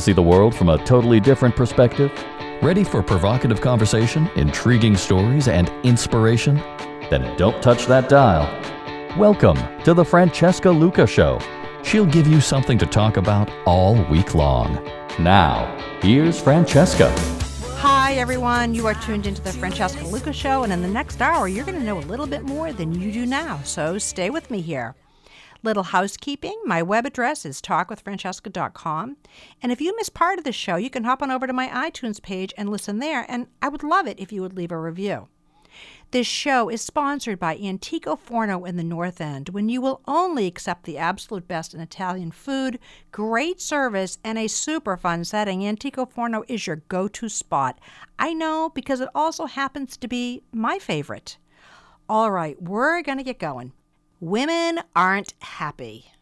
To see the world from a totally different perspective? Ready for provocative conversation, intriguing stories, and inspiration? Then don't touch that dial. Welcome to the Francesca Luca Show. She'll give you something to talk about all week long. Now, here's Francesca. Hi, everyone. You are tuned into the Francesca Luca Show, and in the next hour, you're going to know a little bit more than you do now. So stay with me here. Little housekeeping my web address is talkwithfrancesca.com. And if you miss part of the show, you can hop on over to my iTunes page and listen there. And I would love it if you would leave a review. This show is sponsored by Antico Forno in the North End, when you will only accept the absolute best in Italian food, great service, and a super fun setting. Antico Forno is your go to spot. I know because it also happens to be my favorite. All right, we're going to get going. Women aren't happy.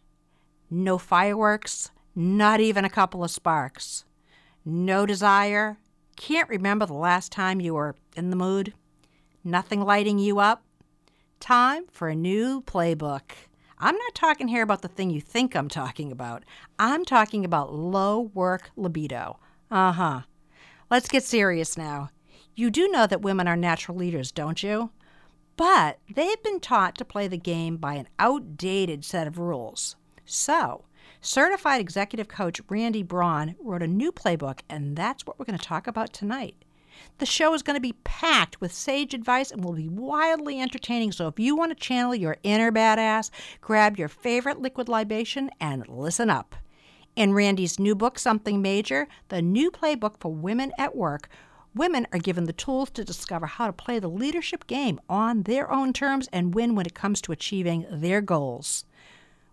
No fireworks, not even a couple of sparks. No desire. Can't remember the last time you were in the mood. Nothing lighting you up. Time for a new playbook. I'm not talking here about the thing you think I'm talking about. I'm talking about low work libido. Uh huh. Let's get serious now. You do know that women are natural leaders, don't you? But they've been taught to play the game by an outdated set of rules. So, certified executive coach Randi Braun wrote a new playbook, and that's what we're going to talk about tonight. The show is going to be packed with sage advice and will be wildly entertaining. So, if you want to channel your inner badass, grab your favorite liquid libation and listen up. In Randi's new book, Something Major, the new playbook for women at work, Women are given the tools to discover how to play the leadership game on their own terms and win when it comes to achieving their goals.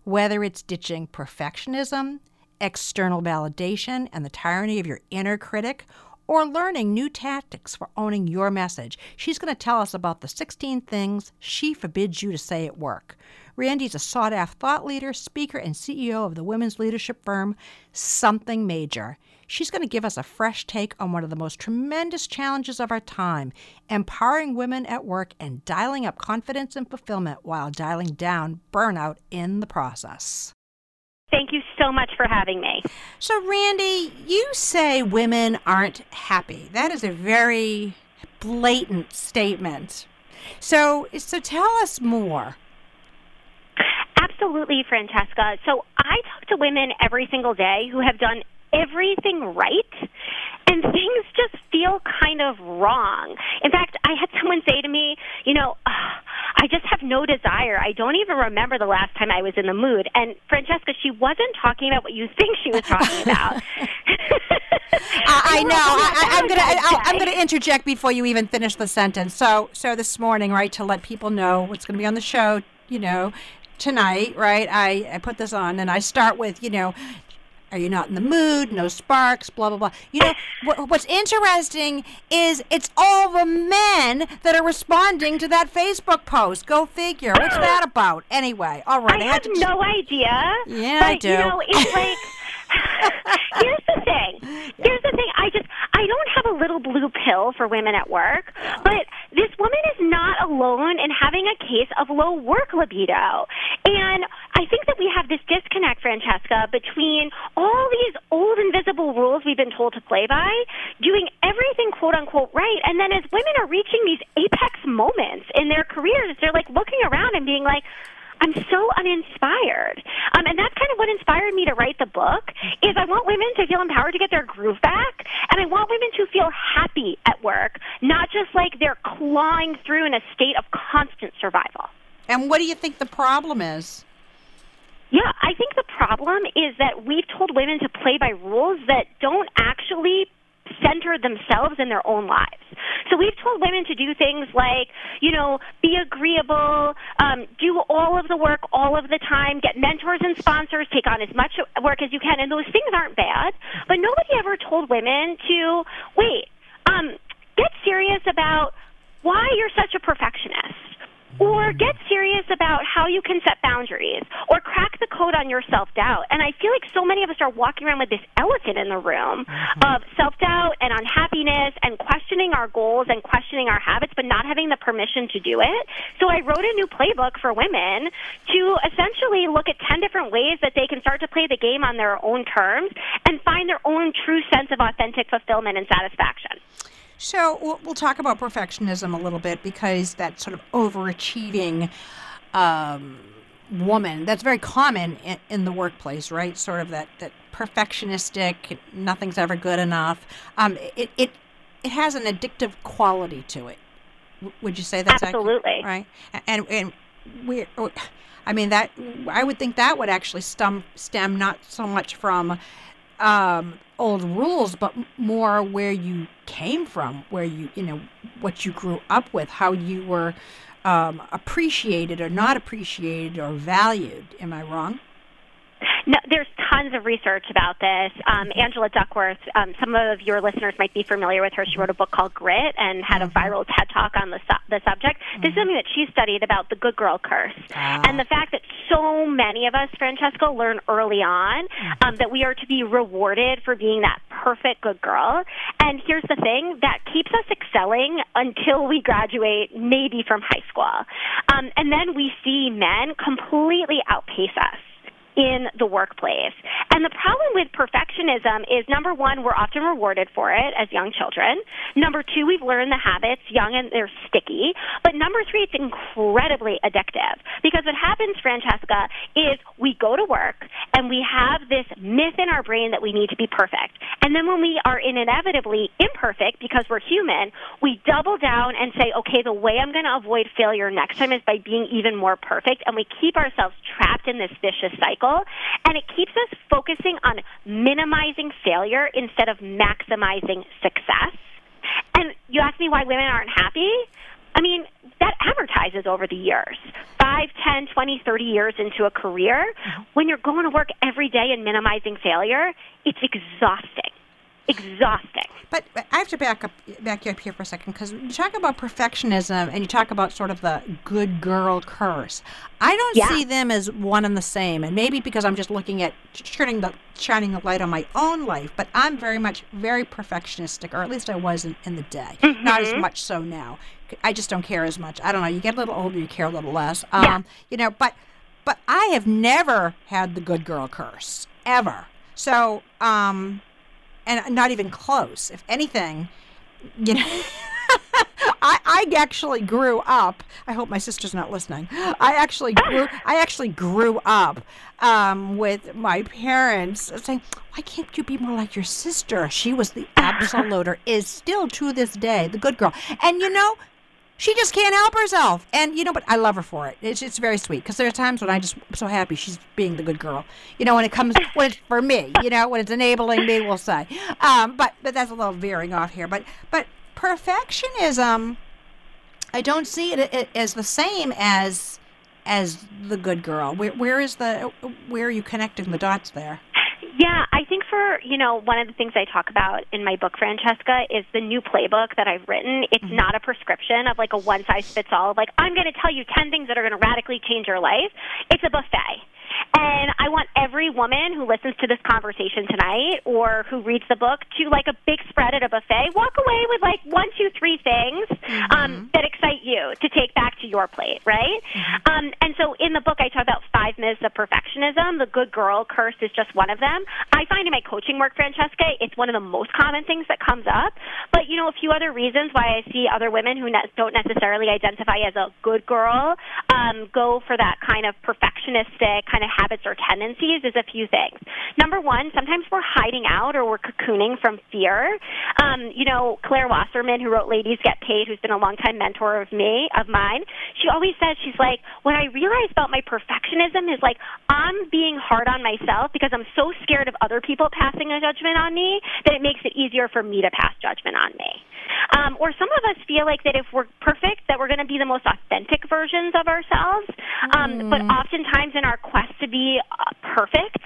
Whether it's ditching perfectionism, external validation, and the tyranny of your inner critic, or learning new tactics for owning your message, she's going to tell us about the 16 things she forbids you to say at work. Randi's a sought after thought leader, speaker, and CEO of the women's leadership firm Something Major. She's going to give us a fresh take on one of the most tremendous challenges of our time empowering women at work and dialing up confidence and fulfillment while dialing down burnout in the process. Thank you so much for having me. So, Randi, you say women aren't happy. That is a very blatant statement. So, so tell us more. Absolutely, Francesca. So I talk to women every single day who have done everything right and things just feel kind of wrong. In fact, I had someone say to me, you know, I just have no desire. I don't even remember the last time I was in the mood. And Francesca, she wasn't talking about what you think she was talking about. I, I know. I, am gonna. I, I'm gonna interject before you even finish the sentence. So, so this morning, right, to let people know what's going to be on the show. You know, tonight, right? I, I put this on and I start with, you know, are you not in the mood? No sparks, blah, blah, blah. You know, what, what's interesting is it's all the men that are responding to that Facebook post. Go figure. What's that about? Anyway, all right. I, I have to... no idea. Yeah, but, I do. You know, it's like. Here's the thing. Here's the thing. I just I don't have a little blue pill for women at work, but this woman is not alone in having a case of low work libido. And I think that we have this disconnect, Francesca, between all these old invisible rules we've been told to play by, doing everything quote unquote right, and then as women are reaching these apex moments in their careers, they're like looking around and being like, I'm so uninspired. Um, and that's kind of what inspired me to write the book is I want women to feel empowered to get their groove back and I want women to feel happy at work, not just like they're clawing through in a state of constant survival. And what do you think the problem is? Yeah, I think the problem is that we've told women to play by rules that don't actually center themselves in their own lives. So we've told women to do things like, you know, be agreeable, um, do all of the work all of the time, get mentors and sponsors, take on as much work as you can, and those things aren't bad. But nobody ever told women to wait, um, get serious about why you're such a perfectionist or get serious about how you can set boundaries or crack the code on your self doubt. And I feel like so many of us are walking around with this elephant in the room mm-hmm. of self doubt and unhappiness unhappiness and questioning our goals and questioning our habits, but not having the permission to do it. So I wrote a new playbook for women to essentially look at 10 different ways that they can start to play the game on their own terms and find their own true sense of authentic fulfillment and satisfaction. So we'll, we'll talk about perfectionism a little bit because that sort of overachieving um, woman that's very common in, in, the workplace, right? Sort of that that perfectionistic, nothing's ever good enough. Um, it it it has an addictive quality to it. would you say that's absolutely right? And and we, I mean that I would think that would actually stem stem not so much from um, old rules, but more where you came from, where you, you know, what you grew up with, how you were um, appreciated or not appreciated or valued. Am I wrong? No, there's tons of research about this. Um, Angela Duckworth, um, some of your listeners might be familiar with her. She wrote a book called Grit and had a mm-hmm. viral TED talk on the, su- the subject. Mm-hmm. This is mm-hmm. something that she studied about the good girl curse ah. and the fact that so many of us, Francesco, learn early on um, that we are to be rewarded for being that perfect good girl. And here's the thing that keeps us excelling until we graduate, maybe from high school. Um, and then we see men completely outpace us in the workplace. And the problem with perfectionism is number one, we're often rewarded for it as young children. Number two, we've learned the habits young and they're sticky. But number three, it's incredibly addictive because what happens, Francesca, is we go to work and we have this myth in our brain that we need to be perfect. And then when we are inevitably imperfect because we're human, we double down and say, okay, the way I'm going to avoid failure next time is by being even more perfect. And we keep ourselves trapped in this vicious cycle and it keeps us focusing on minimizing failure instead of maximizing success. And you ask me why women aren't happy? I mean, that advertises over the years. Five, ten, twenty, thirty years into a career, mm-hmm. when you're going to work every day and minimizing failure, it's exhausting exhausting. But I have to back up, back you up here for a second because you talk about perfectionism and you talk about sort of the good girl curse. I don't yeah. see them as one and the same, and maybe because I'm just looking at shining the shining the light on my own life. But I'm very much very perfectionistic, or at least I was in, in the day. Mm-hmm. Not as much so now. I just don't care as much. I don't know. You get a little older, you care a little less. Um, yeah. You know, but but I have never had the good girl curse ever. So um, and not even close. If anything, you know. I, I actually grew up. I hope my sister's not listening. I actually grew. I actually grew up um, with my parents saying, "Why can't you be more like your sister? She was the absolute, or is still to this day the good girl." And you know, she just can't help herself. And you know, but I love her for it. It's it's very sweet because there are times when I just am so happy she's being the good girl. You know, when it comes when it's for me. You know, when it's enabling me, we'll say. Um, but but that's a little veering off here. But but perfectionism, I don't see it as the same as as the good girl. Where where is the where are you connecting the dots there? Yeah, I think for, you know, one of the things I talk about in my book, Francesca, is the new playbook that I've written. It's mm-hmm. not a prescription of like a one size fits all, like, I'm going to tell you 10 things that are going to radically change your life. It's a buffet. And I want every woman who listens to this conversation tonight or who reads the book to like a big spread at a buffet, walk away with like one, two, three things mm-hmm. um, that excite you to take to your plate, right? Mm-hmm. Um, and so in the book, I talk about five myths of perfectionism. The good girl curse is just one of them. I find in my coaching work, Francesca, it's one of the most common things that comes up. But, you know, a few other reasons why I see other women who ne- don't necessarily identify as a good girl um, go for that kind of perfectionistic kind of habits or tendencies is a few things. Number one, sometimes we're hiding out or we're cocooning from fear. Um, you know, Claire Wasserman, who wrote Ladies Get Paid, who's been a longtime mentor of me, of mine, she always says, she's like, what I realize about my perfectionism is like, I'm being hard on myself because I'm so scared of other people passing a judgment on me that it makes it easier for me to pass judgment on me. Um, or some of us feel like that if we're perfect, that we're going to be the most authentic versions of ourselves. Um, mm. But oftentimes in our quest to be uh, perfect,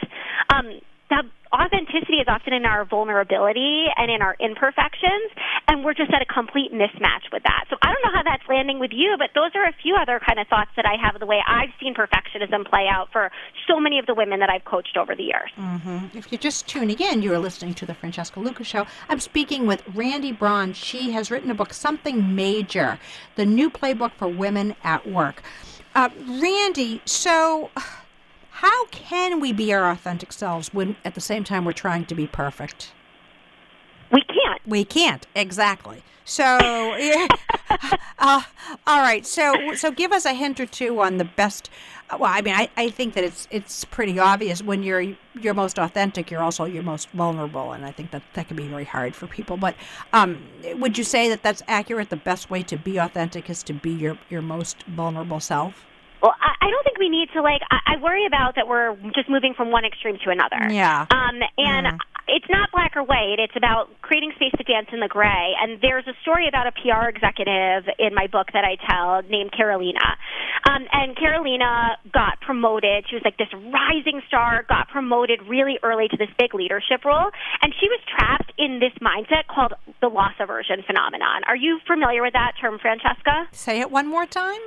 um, the authenticity is often in our vulnerability and in our imperfections, and we're just at a complete mismatch with that. So I don't know how that's landing with you, but those are a few other kind of thoughts that I have of the way I've seen perfectionism play out for so many of the women that I've coached over the years. Mm-hmm. If you're just tuning in, you are listening to the Francesca Lucas Show. I'm speaking with Randi Braun. She has written a book, Something Major, the new playbook for women at work. Uh, Randi, so how can we be our authentic selves when at the same time we're trying to be perfect? We can't. We can't exactly. So, uh, all right. So, so give us a hint or two on the best. Well, I mean, I, I think that it's it's pretty obvious when you're you're most authentic, you're also your most vulnerable, and I think that that can be very hard for people. But um, would you say that that's accurate? The best way to be authentic is to be your your most vulnerable self. Well, I, I don't think we need to like. I, I worry about that we're just moving from one extreme to another. Yeah. Um, and Mm. it's not black or white. It's about creating space to dance in the gray. And there's a story about a PR executive in my book that I tell named Carolina. Um, and Carolina got promoted. She was like this rising star, got promoted really early to this big leadership role. And she was trapped in this mindset called the loss aversion phenomenon. Are you familiar with that term, Francesca? Say it one more time.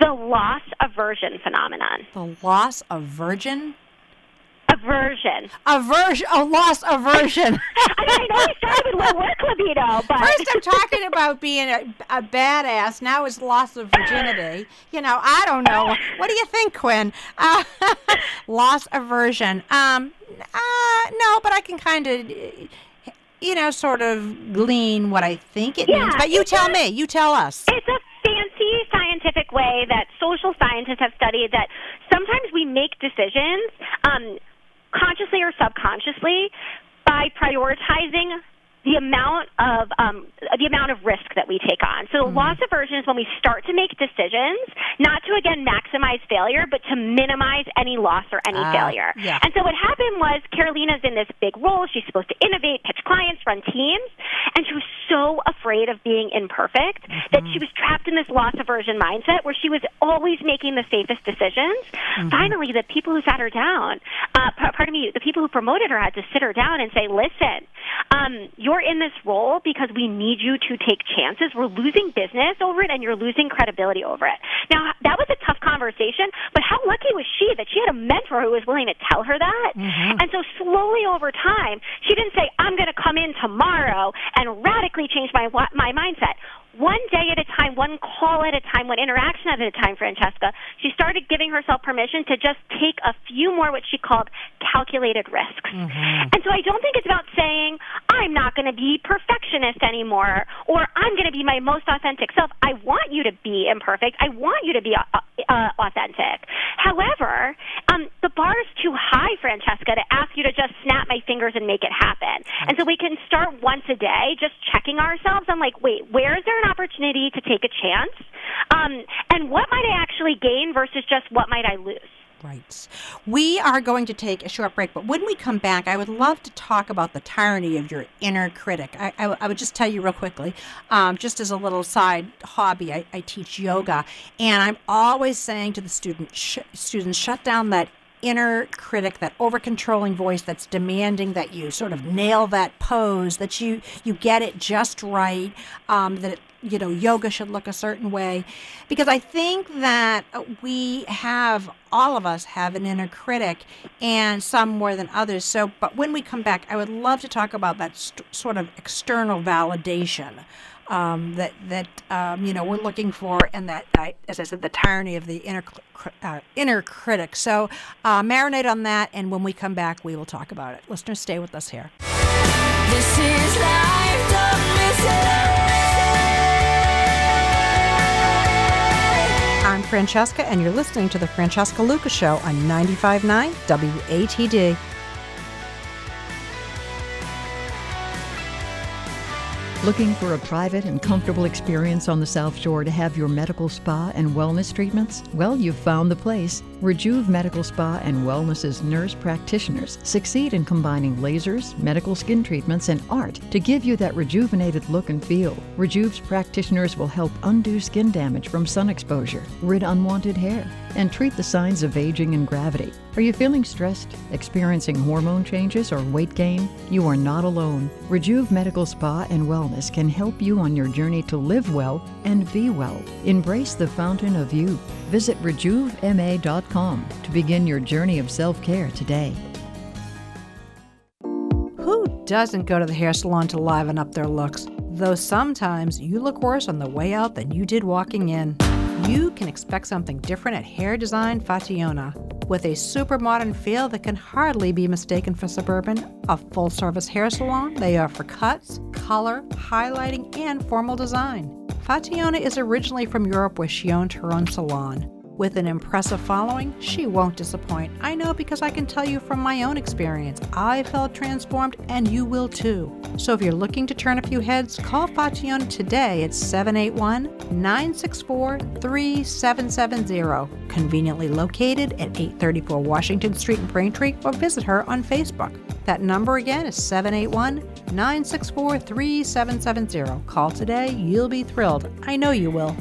The loss aversion phenomenon. The loss of virgin. Aversion. Aversion, a loss aversion. I mean, I know we started with work libido, but First, I'm talking about being a, a badass. Now it's loss of virginity. You know, I don't know. What do you think, Quinn? Uh, loss aversion. Um, uh, no, but I can kind of, you know, sort of glean what I think it Yeah, means. But you tell a- me. You tell us. it's a scientific way that social scientists have studied that sometimes we make decisions um, consciously or subconsciously by prioritizing the amount of um, the amount of risk that we take on. So loss aversion is when we start to make decisions, not to again maximize failure, but to minimize any loss or any Ah, failure. yeah. And so what happened was Carolina's in this big role. She's supposed to innovate, pitch clients, run teams, and she was so afraid of being imperfect that she was trapped in this loss aversion mindset where she was always making the safest decisions. Finally, the people who sat her down, uh, pardon me, the people who promoted her had to sit her down and say, "Listen, um, you're in this role because we need you to take chances. We're losing business over it, and you're losing credibility over it." Now, that was a tough conversation, but how lucky was she that she had a mentor who was willing to tell her that? Mm-hmm. And so, slowly over time, she didn't say, "I'm going to come in tomorrow and radically change my my mindset." One day at a time, one call at a time, one interaction at a time, Francesca, she started giving herself permission to just take a few more what she called calculated risks. And so I don't think it's about saying, I'm not going to be perfectionist anymore, or I'm going to be my most authentic self. I want you to be imperfect. I want you to be uh, uh, authentic. However, um, the bar is too high, Francesca, to ask you to just snap my fingers and make it happen. And so we can start once a day just checking ourselves. I'm like, wait, where is there an opportunity to take a chance? Um, and what might I actually gain versus just what might I lose? Right. We are going to take a short break, but when we come back, I would love to talk about the tyranny of your inner critic. I, I, I would just tell you real quickly, um, just as a little side hobby, I, I teach yoga, and I'm always saying to the student, sh- students, shut down that inner critic, that over controlling voice that's demanding that you sort of nail that pose, that you you get it just right, um, that it, you know yoga should look a certain way, because I think that we have all of us have an inner critic, and some more than others. So, but when we come back, I would love to talk about that st- sort of external validation um, that that um, you know we're looking for, and that, I, as I said, the tyranny of the inner uh, inner critic. So uh, marinate on that, and when we come back, we will talk about it. Listeners, stay with us here. This is life, don't miss it. I'm Francesca, and you're listening to the Francesca Lucas Show on 95.9 WATD. Looking for a private and comfortable experience on the South Shore to have your medical spa and wellness treatments? Well, you've found the place. Rejuve Medical Spa and Wellness's nurse practitioners succeed in combining lasers, medical skin treatments, and art to give you that rejuvenated look and feel. Rejuve's practitioners will help undo skin damage from sun exposure, rid unwanted hair, and treat the signs of aging and gravity. Are you feeling stressed, experiencing hormone changes, or weight gain? You are not alone. Rejuve Medical Spa and Wellness can help you on your journey to live well and be well. Embrace the fountain of youth. Visit rejuvema.com to begin your journey of self care today. Who doesn't go to the hair salon to liven up their looks? Though sometimes you look worse on the way out than you did walking in. You can expect something different at Hair Design Fationa. With a super modern feel that can hardly be mistaken for suburban, a full service hair salon, they offer cuts, color, highlighting, and formal design. Fationa is originally from Europe where she owned her own salon. With an impressive following, she won't disappoint. I know because I can tell you from my own experience. I felt transformed, and you will too. So if you're looking to turn a few heads, call Fationa today at 781 964 3770. Conveniently located at 834 Washington Street in Braintree, or visit her on Facebook. That number again is 781 964 3770. Call today, you'll be thrilled. I know you will.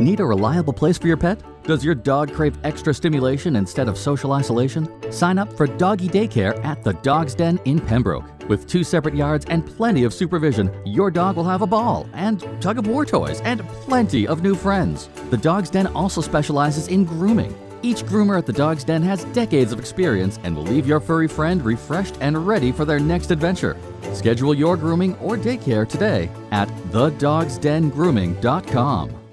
Need a reliable place for your pet? Does your dog crave extra stimulation instead of social isolation? Sign up for doggy daycare at the Dog's Den in Pembroke. With two separate yards and plenty of supervision, your dog will have a ball and tug of war toys and plenty of new friends. The Dog's Den also specializes in grooming. Each groomer at the Dog's Den has decades of experience and will leave your furry friend refreshed and ready for their next adventure. Schedule your grooming or daycare today at thedogsdengrooming.com.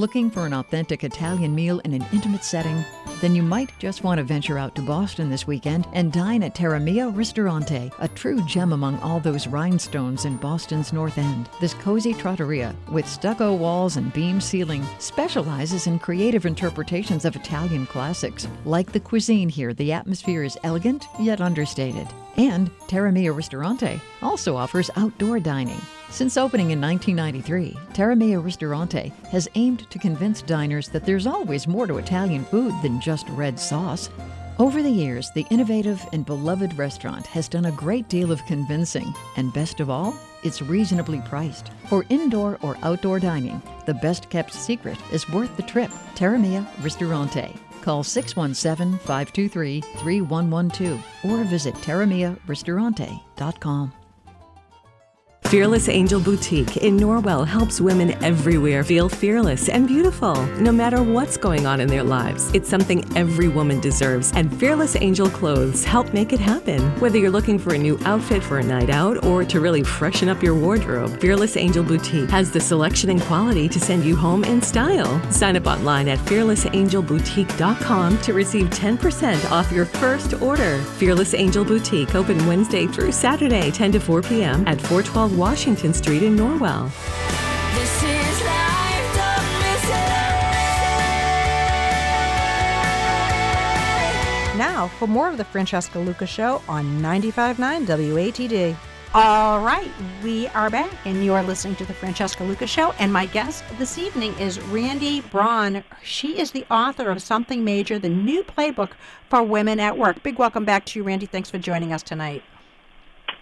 Looking for an authentic Italian meal in an intimate setting? Then you might just want to venture out to Boston this weekend and dine at Terra Mia Ristorante, a true gem among all those rhinestones in Boston's North End. This cozy trattoria, with stucco walls and beam ceiling, specializes in creative interpretations of Italian classics. Like the cuisine here, the atmosphere is elegant yet understated. And Terra Mia Ristorante also offers outdoor dining. Since opening in 1993, Terra Mia Ristorante has aimed to convince diners that there's always more to Italian food than just red sauce. Over the years, the innovative and beloved restaurant has done a great deal of convincing, and best of all, it's reasonably priced. For indoor or outdoor dining, the best kept secret is worth the trip. Terra Mia Ristorante. Call 617 523 3112 or visit terramiaristorante.com. Fearless Angel Boutique in Norwell helps women everywhere feel fearless and beautiful, no matter what's going on in their lives. It's something every woman deserves, and Fearless Angel clothes help make it happen. Whether you're looking for a new outfit for a night out or to really freshen up your wardrobe, Fearless Angel Boutique has the selection and quality to send you home in style. Sign up online at fearlessangelboutique.com to receive 10% off your first order. Fearless Angel Boutique open Wednesday through Saturday, 10 to 4 p.m. at 412 Washington Street in Norwell. This is life, don't miss it. Now, for more of the Francesca Luca Show on 95.9 WATD. All right, we are back, and you are listening to the Francesca Luca Show. And my guest this evening is Randi Braun. She is the author of Something Major, the new playbook for women at work. Big welcome back to you, Randi. Thanks for joining us tonight.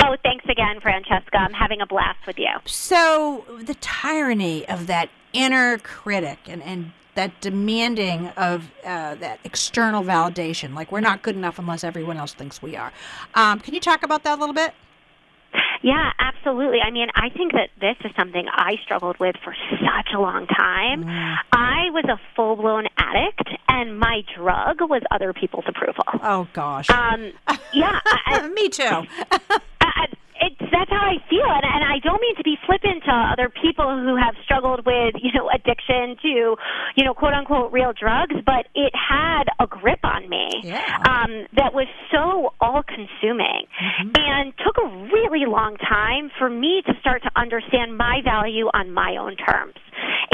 Oh, thanks again, Francesca. I'm having a blast with you. So, the tyranny of that inner critic and, and that demanding of uh, that external validation, like we're not good enough unless everyone else thinks we are. Um, can you talk about that a little bit? Yeah, absolutely. I mean, I think that this is something I struggled with for such a long time. I was a full blown addict, and my drug was other people's approval. Oh, gosh. Um, yeah, I, Me too. I- it's that's how I feel, and, and I don't mean to be flippant to other people who have struggled with you know addiction to you know quote unquote real drugs, but it had a grip on me Yeah. um, that was so all consuming, and took a really long time for me to start to understand my value on my own terms,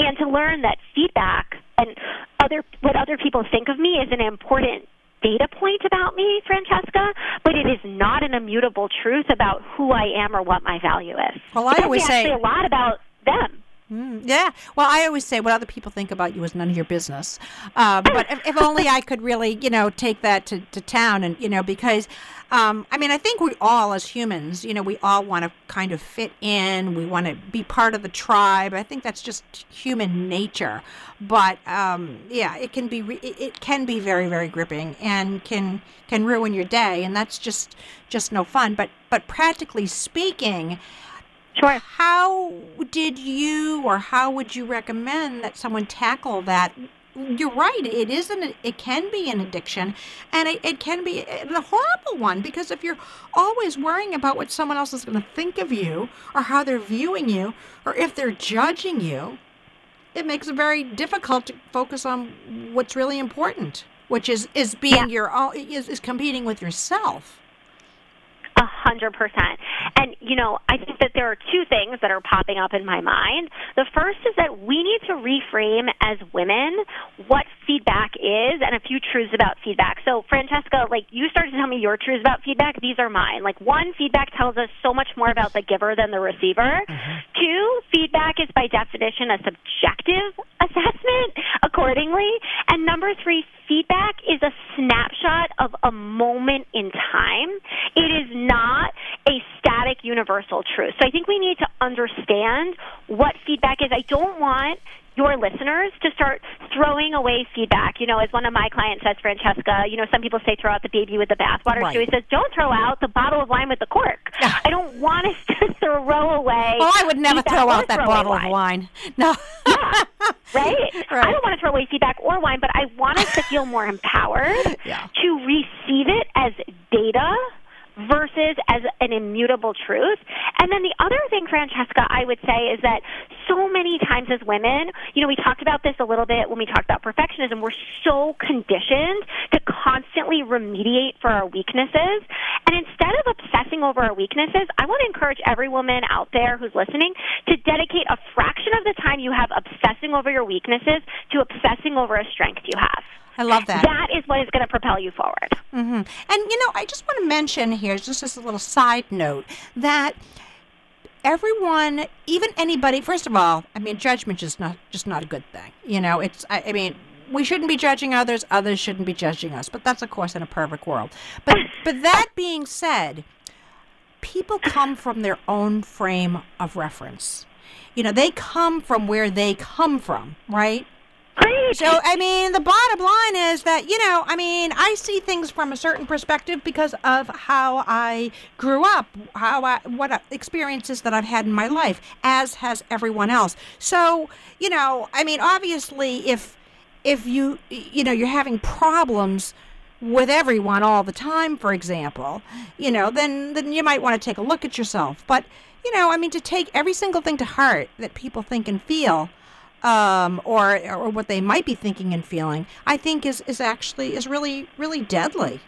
and to learn that feedback and other what other people think of me is an important data point about me, Francesca, but it is not an immutable truth about who I am or what my value is. Well, I always say- a lot about them. Yeah. Well, I always say what other people think about you is none of your business. Uh, but if, if only I could really, you know, take that to, to town and, you know, because, um, I mean, I think we all as humans, you know, we all want to kind of fit in. We want to be part of the tribe. I think that's just human nature. But, um, yeah, it can be, re- it can be very, very gripping and can, can ruin your day. And that's just, just no fun. But, but practically speaking, Sure. how did you or how would you recommend that someone tackle that? You're right it is an it can be an addiction and it, it can be a horrible one because if you're always worrying about what someone else is going to think of you or how they're viewing you or if they're judging you it makes it very difficult to focus on what's really important which is is being your own is, is competing with yourself A hundred percent. And you know, I think that there are two things that are popping up in my mind. The first is that we need to reframe as women what feedback is and a few truths about feedback. So Francesca, like you started to tell me your truths about feedback, these are mine. Like one, feedback tells us so much more about the giver than the receiver. Mm-hmm. Two, feedback is by definition a subjective assessment accordingly. And number three, feedback is a snapshot of a moment in time. It is not a static universal truth. So I think we need to understand what feedback is. I don't want your listeners to start throwing away feedback. You know, as one of my clients says, Francesca, you know, some people say throw out the baby with the bathwater. Right. She says, don't throw out the bottle of wine with the cork. I don't want us to throw away. oh i would never throw out that throw bottle of wine no right? Right. I don't want to throw away feedback or wine, but I want us to feel more empowered Yeah. to receive it as data versus as an immutable truth. And then the other thing, Francesca, I would say is that so many times as women, you know, we talked about this a little bit when we talked about perfectionism. We're so conditioned to constantly remediate for our weaknesses. And instead of obsessing over our weaknesses, I want to encourage every woman out there who's listening to dedicate a fraction of the time you have obsessing over your weaknesses to obsessing over a strength you have. I love that That is what is going to propel you forward. Mm-hmm. And you know, I just want to mention here, just as a little side note, that everyone, even anybody, first of all, I mean, judgment is not just not a good thing. You know, it's I, I mean. We shouldn't be judging others. Others shouldn't be judging us. But that's, of course, in a perfect world. But, but that being said, people come from their own frame of reference. You know, they come from where they come from, right? So, I mean, the bottom line is that, you know, I mean, I see things from a certain perspective because of how I grew up, how I, what experiences that I've had in my life, as has everyone else. So, you know, I mean, obviously, if, if you, you know, you're having problems with everyone all the time, for example, you know, then, then you might want to take a look at yourself. But, you know, I mean, to take every single thing to heart that people think and feel, um, or or what they might be thinking and feeling, I think is is actually is really really deadly.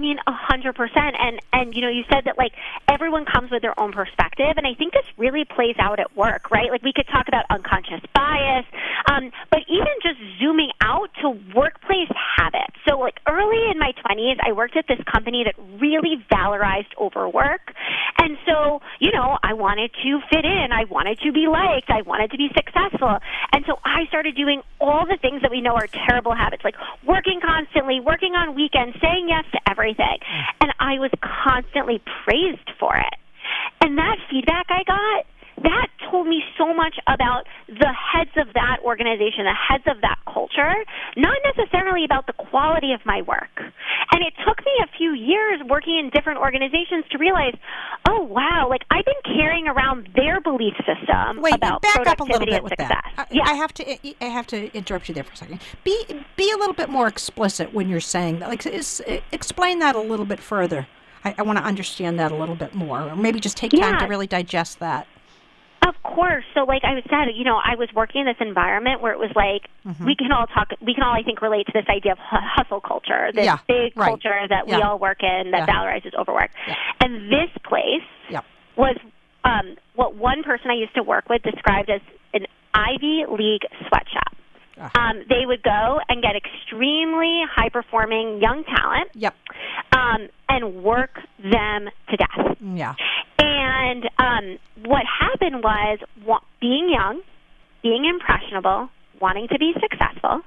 Mean, a hundred percent. And and you know, you said that like everyone comes with their own perspective, and I think this really plays out at work, right? Like we could talk about unconscious bias, um, but even just zooming out to workplace habits. So like early in my twenties, I worked at this company that really valorized overwork, and so you know, I wanted to fit in, I wanted to be liked, I wanted to be successful, and so I started doing all the things that we know are terrible habits, like working constantly, working on weekends, saying yes to everything. And I was constantly praised for it. And that feedback I got, told me so much about the heads of that organization, the heads of that culture, not necessarily about the quality of my work. And it took me a few years working in different organizations to realize, oh wow, like I've been carrying around their belief system Wait, about back up a little productivity bit with success. that. I, yeah. I have to I have to interrupt you there for a second. Be be a little bit more explicit when you're saying that. Like, is, explain that a little bit further. I, I want to understand that a little bit more, or maybe just take time to really digest that. Of course. So, like I said, you know, I was working in this environment where it was like Mm-hmm. we can all talk. We can all, I think, relate to this idea of hu- hustle culture, this Yeah, big right. culture that we all work in that Yeah. valorizes overwork. Yeah. And this place was um, what one person I used to work with described as an Ivy League sweatshop. Uh-huh. Um, they would go and get extremely high performing young talent Yep. um, and work them to death. Yeah. And um, what happened was wa- being young, being impressionable, wanting to be successful.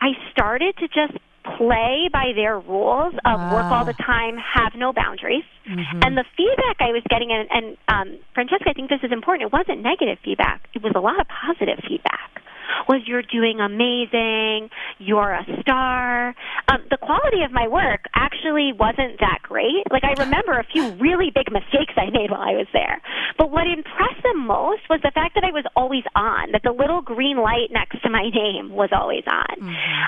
I started to just play by their rules of work all the time, have no boundaries. And the feedback I was getting, and, and um, Francesca, I think this is important. It wasn't negative feedback; it was a lot of positive feedback. Was you're doing amazing, you're a star. Um, the quality of my work actually wasn't that great. Like I remember a few really big mistakes I made while I was there. But what impressed them most was the fact that I was always on, that the little green light next to my name was always on.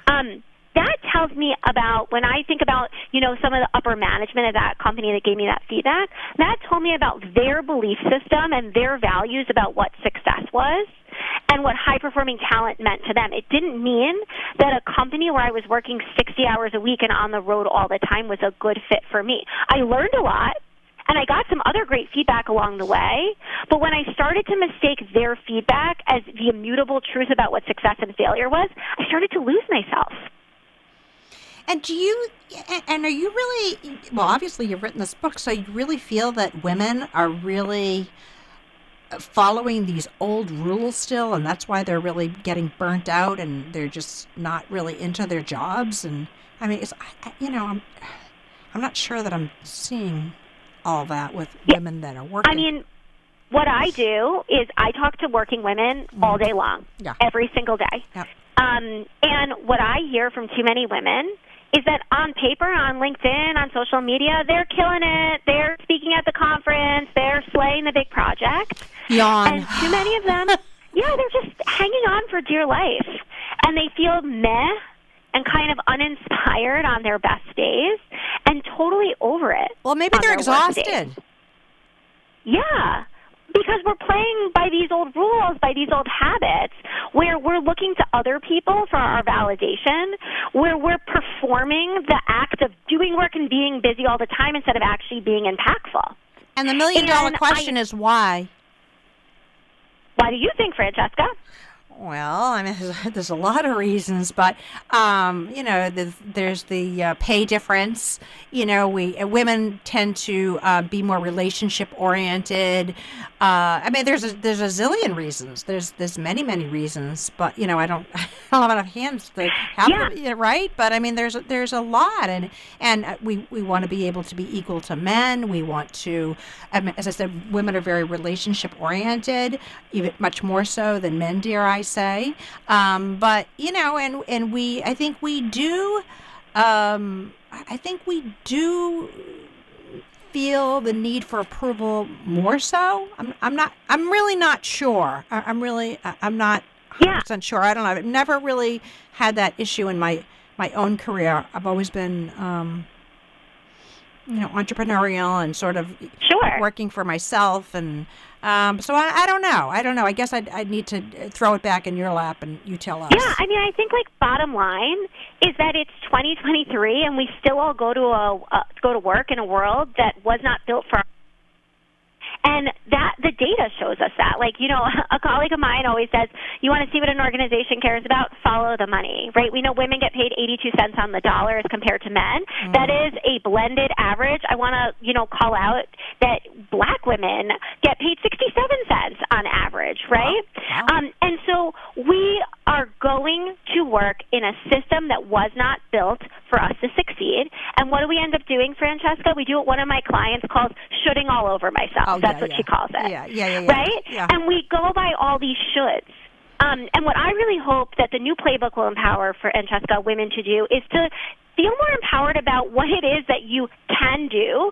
Um, that tells me about when I think about, you know, some of the upper management of that company that gave me that feedback, that told me about their belief system and their values about what success was and what high performing talent meant to them. It didn't mean that a company where I was working 60 hours a week and on the road all the time was a good fit for me. I learned a lot. And I got some other great feedback along the way. But when I started to mistake their feedback as the immutable truth about what success and failure was, I started to lose myself. And do you, and are you really, well, obviously you've written this book, so you really feel that women are really following these old rules still, and that's why they're really getting burnt out and they're just not really into their jobs? And I mean, it's, I- you know, I'm, I'm not sure that I'm seeing all that with women that are working. I mean, what I do is I talk to working women all day long, Yeah. every single day. Um, and what I hear from too many women is that on paper, on LinkedIn, on social media, they're killing it. They're speaking at the conference. They're slaying the big project. Yawn. And too many of them, yeah, they're just hanging on for dear life. And they feel meh and kind of uninspired on their best days and totally over it. well, maybe they're their work days. exhausted. Yeah. Because we're playing by these old rules, by these old habits, where we're looking to other people for our validation, where we're performing the act of doing work and being busy all the time instead of actually being impactful. And the million dollar And question I- is why? Why do you think, Francesca? Well, I mean, there's, there's a lot of reasons, but um, you know, the, there's the uh, pay difference. You know, we uh, women tend to uh, be more relationship oriented. Uh, I mean, there's a, there's a zillion reasons. There's there's many many reasons, but you know, I don't I don't have enough hands to have Yeah. them, right. But I mean, there's a- there's a lot, and and uh, we we want to be able to be equal to men. We want to, I mean, as I said, women are very relationship oriented, even much more so than men, dare I say. Um, but you know, and and we, I think we do, um, I think we do feel the need for approval more so. I'm, I'm not. I'm really not sure. I, I'm really. I'm not. 100% sure. I don't know. I've never really had that issue in my my own career. I've always been, um, you know, entrepreneurial and sort of Sure. working for myself, and um, so I, I don't know. I don't know. I guess I'd, I'd need to throw it back in your lap and you tell us. Yeah, I mean, I think like bottom line is that it's 2023, and we still all go to a uh, go to work in a world that was not built for. And that the data shows us that. Like, you know, a colleague of mine always says, you want to see what an organization cares about? Follow the money, right? We know women get paid 82 cents on the dollar as compared to men. That is a blended average. I want to, you know, call out that black women get paid 67 cents on average, right? Um, and so we are going to work in a system that was not built for us to succeed. And what do we end up doing, Francesca? We do what one of my clients calls shooting all over myself. Oh, That's yeah, what she calls it. Yeah, yeah, yeah, yeah. Right? Yeah. And we go by all these shoulds. Um, and what I really hope that the new playbook will empower for Francesca women to do is to feel more empowered about what it is that you can do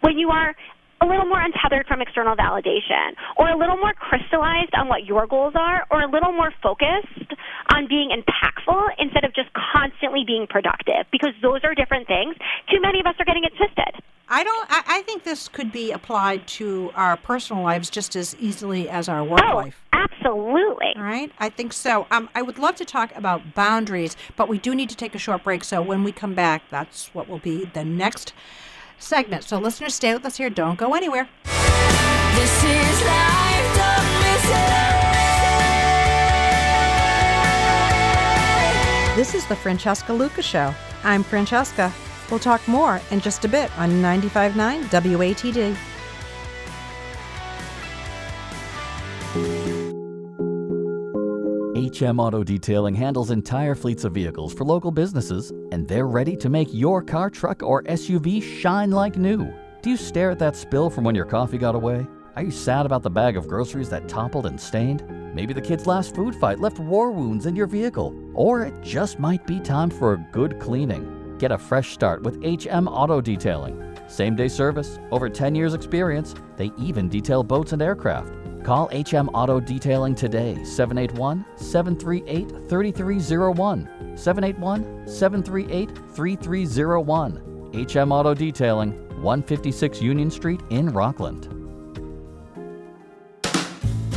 when you are a little more untethered from external validation, or a little more crystallized on what your goals are, or a little more focused on being impactful instead of just constantly being productive, because those are different things. Too many of us are getting it twisted. I don't. I, I think this could be applied to our personal lives just as easily as our work Oh, life. absolutely. All right, I think so. Um, I would love to talk about boundaries, but we do need to take a short break. So when we come back, that's what will be the next segment. So listeners, stay with us here. Don't go anywhere. This is life, don't miss it. This is the Francesca Luca Show. I'm Francesca. We'll talk more in just a bit on 95.9 WATD. HM Auto Detailing handles entire fleets of vehicles for local businesses, and they're ready to make your car, truck, or SUV shine like new. Do you stare at that spill from when your coffee got away? Are you sad about the bag of groceries that toppled and stained? Maybe the kid's last food fight left war wounds in your vehicle, or it just might be time for a good cleaning. Get a fresh start with HM Auto Detailing. Same day service, over 10 years experience. They even detail boats and aircraft. Call HM Auto Detailing today, 781 738 3301. 781 738 3301. HM Auto Detailing, 156 Union Street in Rockland.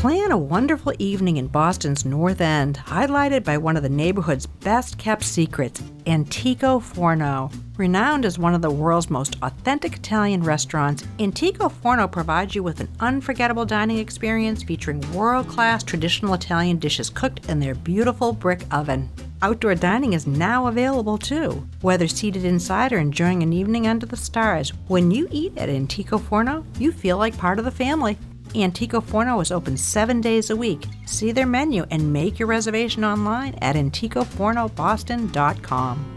Plan a wonderful evening in Boston's North End, highlighted by one of the neighborhood's best kept secrets, Antico Forno. Renowned as one of the world's most authentic Italian restaurants, Antico Forno provides you with an unforgettable dining experience featuring world class traditional Italian dishes cooked in their beautiful brick oven. Outdoor dining is now available too, whether seated inside or enjoying an evening under the stars. When you eat at Antico Forno, you feel like part of the family. Antico Forno is open seven days a week. See their menu and make your reservation online at anticofornoboston.com.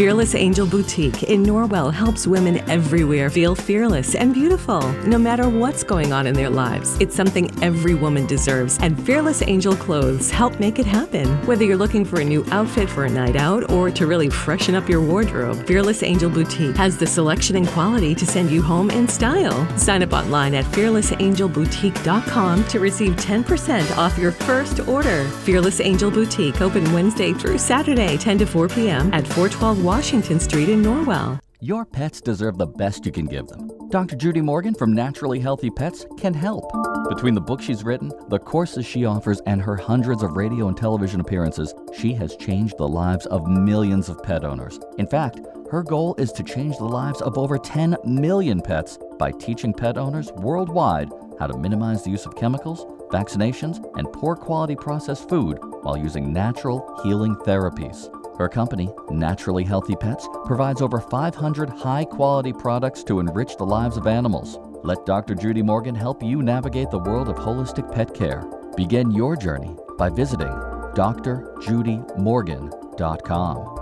Fearless Angel Boutique in Norwell helps women everywhere feel fearless and beautiful, no matter what's going on in their lives. It's something every woman deserves, and Fearless Angel clothes help make it happen. Whether you're looking for a new outfit for a night out or to really freshen up your wardrobe, Fearless Angel Boutique has the selection and quality to send you home in style. Sign up online at fearlessangelboutique.com to receive 10% off your first order. Fearless Angel Boutique open Wednesday through Saturday, 10 to 4 p.m. at 412 Washington Street in Norwell. Your pets deserve the best you can give them. Dr. Judy Morgan from Naturally Healthy Pets can help. Between the book she's written, the courses she offers, and her hundreds of radio and television appearances, she has changed the lives of millions of pet owners. In fact, her goal is to change the lives of over 10 million pets by teaching pet owners worldwide how to minimize the use of chemicals, vaccinations, and poor quality processed food while using natural healing therapies. Her company, Naturally Healthy Pets, provides over 500 high quality products to enrich the lives of animals. Let Dr. Judy Morgan help you navigate the world of holistic pet care. Begin your journey by visiting drjudymorgan.com.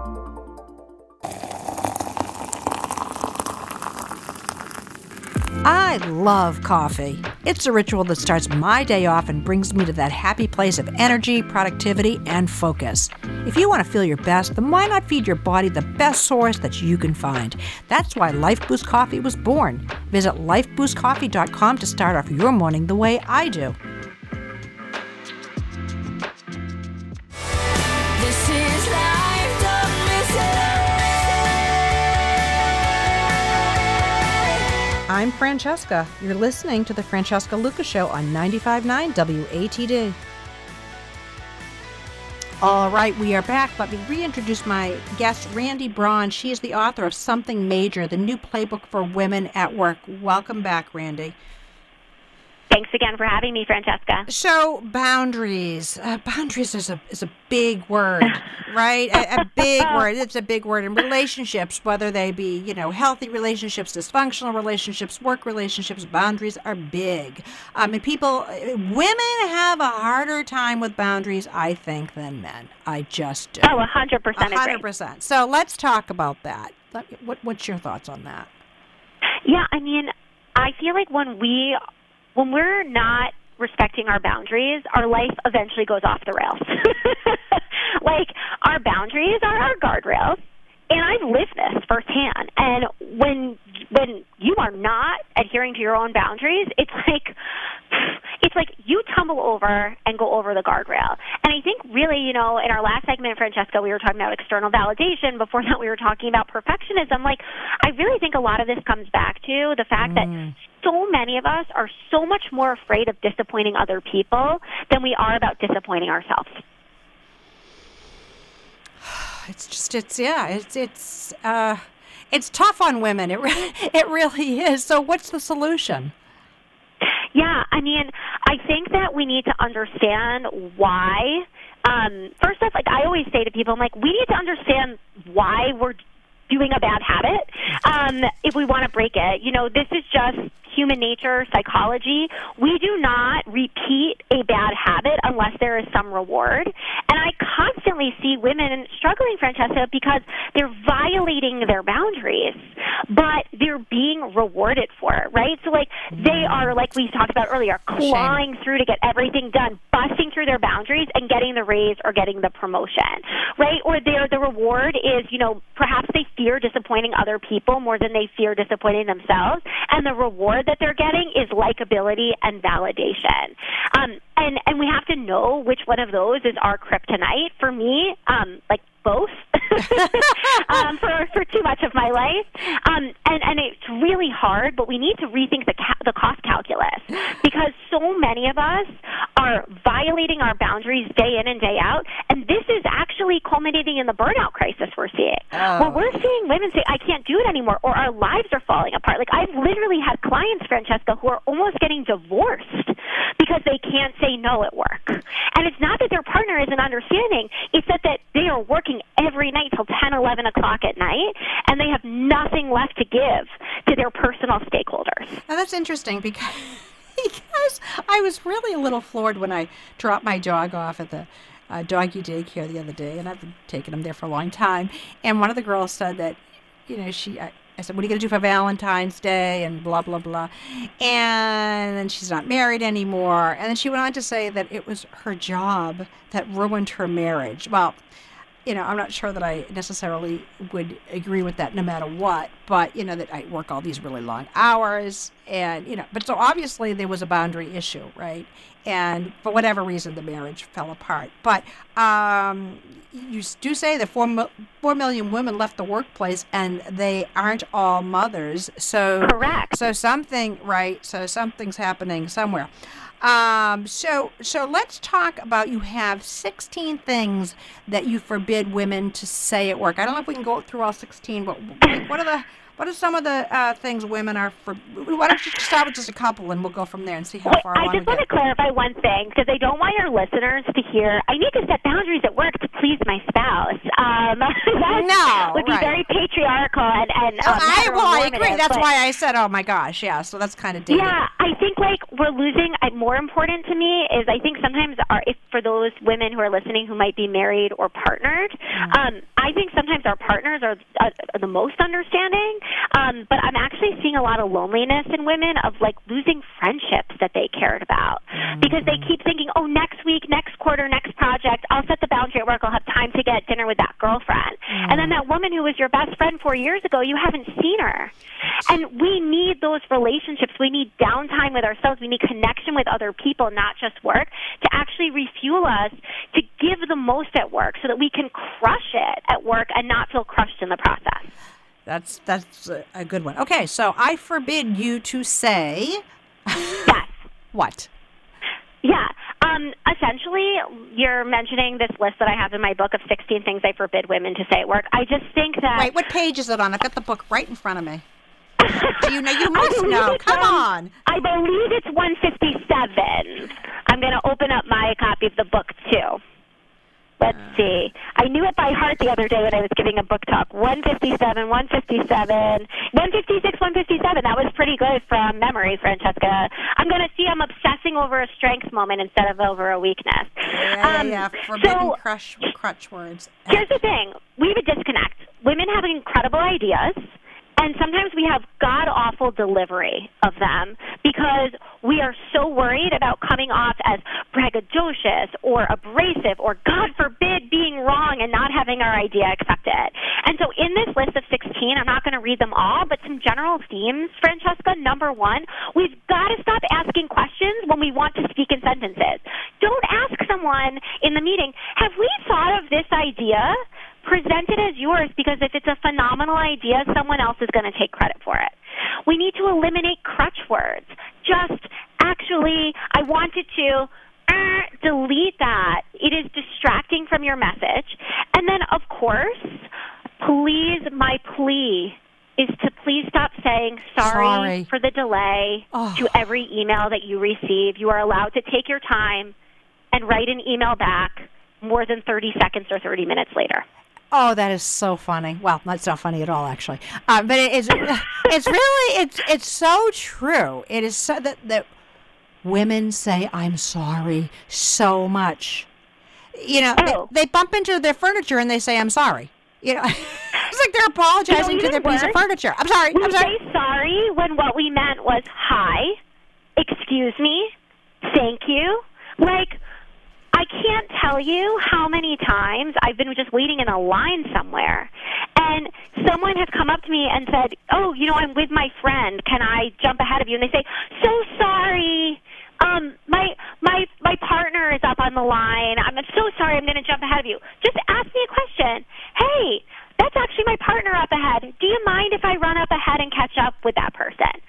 I love coffee. It's a ritual that starts my day off and brings me to that happy place of energy, productivity, and focus. If you want to feel your best, then why not feed your body the best source that you can find? That's why Life Boost Coffee was born. Visit lifeboostcoffee.com to start off your morning the way I do. I'm Francesca. You're listening to the Francesca Luca's Show on 95.9 WATD. All right, we are back. Let me reintroduce my guest, Randi Braun. She is the author of Something Major, the new playbook for women at work. Welcome back, Randi. Thanks again for having me, Francesca. So boundaries, uh, boundaries is a is a big word, right? A, a big word. It's a big word in relationships, whether they be you know healthy relationships, dysfunctional relationships, work relationships. Boundaries are big. I mean, people, women have a harder time with boundaries, I think, than men. I just do. Oh, a 100% A hundred percent. So let's talk about that. What, what's your thoughts on that? Yeah, I mean, I feel like when we when we're not respecting our boundaries, our life eventually goes off the rails. like our boundaries are our guardrails. And I've lived this firsthand. And when when you are not adhering to your own boundaries, it's like it's like you tumble over and go over the guardrail. And I think really, you know, in our last segment, Francesca, we were talking about external validation. Before that, we were talking about perfectionism. Like, I really think a lot of this comes back to the fact that so many of us are so much more afraid of disappointing other people than we are about disappointing ourselves. It's just it's yeah it's it's uh it's tough on women. It re- it really is. So what's the solution? Yeah, I mean, I think that we need to understand why. Um, first off, like I always say to people, I'm like, we need to understand why we're doing a bad habit um, if we want to break it. You know, this is just human nature, psychology. We do not repeat a bad habit unless there is some reward. And I constantly see women struggling, Francesca, because they're violating their boundaries, but they're being rewarded for it, right? So, like, they are, like we talked about earlier, clawing through to get everything done, busting through their boundaries and getting the raise or getting the promotion, right? Or their the reward is, you know, perhaps they fear disappointing other people more than they fear disappointing themselves, and the reward that they're getting is likability and validation. Um, and and we have to know which one of those is our kryptonite. For me, um, like both um, for for too much of my life, um, and and it's really hard. But we need to rethink the ca- the cost calculus because so many of us are violating our boundaries day in and day out, and this is actually culminating in the burnout crisis we're seeing. Where we're seeing women say, "I can't do it anymore," or our lives are falling apart. Like I've literally had clients, Francesca, who are almost getting divorced because they can't say no at work. And it's not that their partner isn't understanding; it's that that they are working every night till 10, 11 o'clock at night, and they have nothing left to give to their personal stakeholders. Now that's interesting because because I was really a little floored when I dropped my dog off at the uh, doggy daycare the other day, and I've been taking him there for a long time. And one of the girls said that, you know, she. I, I said, "What are you going to do for Valentine's Day?" And blah blah blah. And then she's not married anymore. And then she went on to say that it was her job that ruined her marriage. Well, you know, I'm not sure that I necessarily would agree with that no matter what, but, you know, that I work all these really long hours and, you know, but so obviously there was a boundary issue, right? And for whatever reason, the marriage fell apart. But um, you do say that four, four million women left the workplace and they aren't all mothers. So, Correct. So something, right? So something's happening somewhere. Um, so, so let's talk about you have 16 things that you forbid women to say at work. I don't know if we can go through all 16, but what are the what are some of the uh, things women are for? Why don't you start with just a couple and we'll go from there and see how Wait, far I just want to clarify one thing because I don't want your listeners to hear. I need to set boundaries at work to please my spouse. Um, that No, would be right. very patriarchal and and Oh, um, I, well, I agree. That's but- why I said, "Oh my gosh, yeah." So that's kind of dated. Yeah, I think like we're losing. Uh, more important to me is I think sometimes our if for those women who are listening who might be married or partnered, um, I think sometimes our partners are uh, the most understanding. Um, but I'm actually seeing a lot of loneliness in women of like losing friendships that they cared about because they keep thinking, oh, next week, next quarter, next project, I'll set the boundary at work. I'll have time to get dinner with that girlfriend, and then that woman who was your best friend four years ago, you haven't seen her. And we need those relationships. We need downtime with ourselves. We need connection with other people, not just work, to actually refuel us to give the most at work so that we can crush it at work and not feel crushed in the process. That's that's a, good one. Okay, so I forbid you to say Yes. what? Yeah. Um, essentially, you're mentioning this list that I have in my book of 16 things I forbid women to say at work. I just think that. Wait, what page is it on? I've got the book right in front of me. Do you know? You must know. Come on. I believe it's 157. I'm going to open up my copy of the book too. Let's see. I knew it by heart the other day when I was giving a book talk. 157, 157, 156, 157. That was pretty good from memory, Francesca. I'm going to see I'm obsessing over a strength moment instead of over a weakness. Yeah, yeah, Um, yeah. Forbidden so, crush crutch words. Here's the thing we have a disconnect. Women have incredible ideas, and sometimes we have god awful delivery of them because we are so worried about coming off as braggadocious or abrasive or, God forbid, being wrong and not having our idea accepted. And so, in this list of 16, I'm not going to read them all, but some general themes, Francesca. Number one, we've got to stop asking questions when we want to speak in sentences. Don't ask someone in the meeting, Have we thought of this idea? Present it as yours because if it's a phenomenal idea, someone else is going to take credit for it. We need to eliminate crutch words. Just actually, I wanted to. Uh, delete that. It is distracting from your message. And then, of course, please, my plea is to please stop saying sorry, Sorry. for the delay Oh. to every email that you receive. You are allowed to take your time and write an email back more than 30 seconds or 30 minutes later. Oh, that is so funny. Well, that's not funny at all, actually. Uh, but it, it's it's really it's it's so true. It is so that that women say I'm sorry so much. You know, Oh. they, they bump into their furniture and they say I'm sorry. You know, it's like they're apologizing to even their piece of furniture. I'm sorry. We I'm sorry. say sorry when what we meant was hi, excuse me, thank you. Like, I can't tell you how many times I've been just waiting in a line somewhere, and someone has come up to me and said, "Oh, you know, I'm with my friend. Can I jump ahead of you?" And they say, "So sorry." Um, my my my partner is up on the line. I'm so sorry. I'm going to jump ahead of you. Just ask me a question. Hey, that's actually my partner up ahead. Do you mind if I run up ahead and catch up with that person?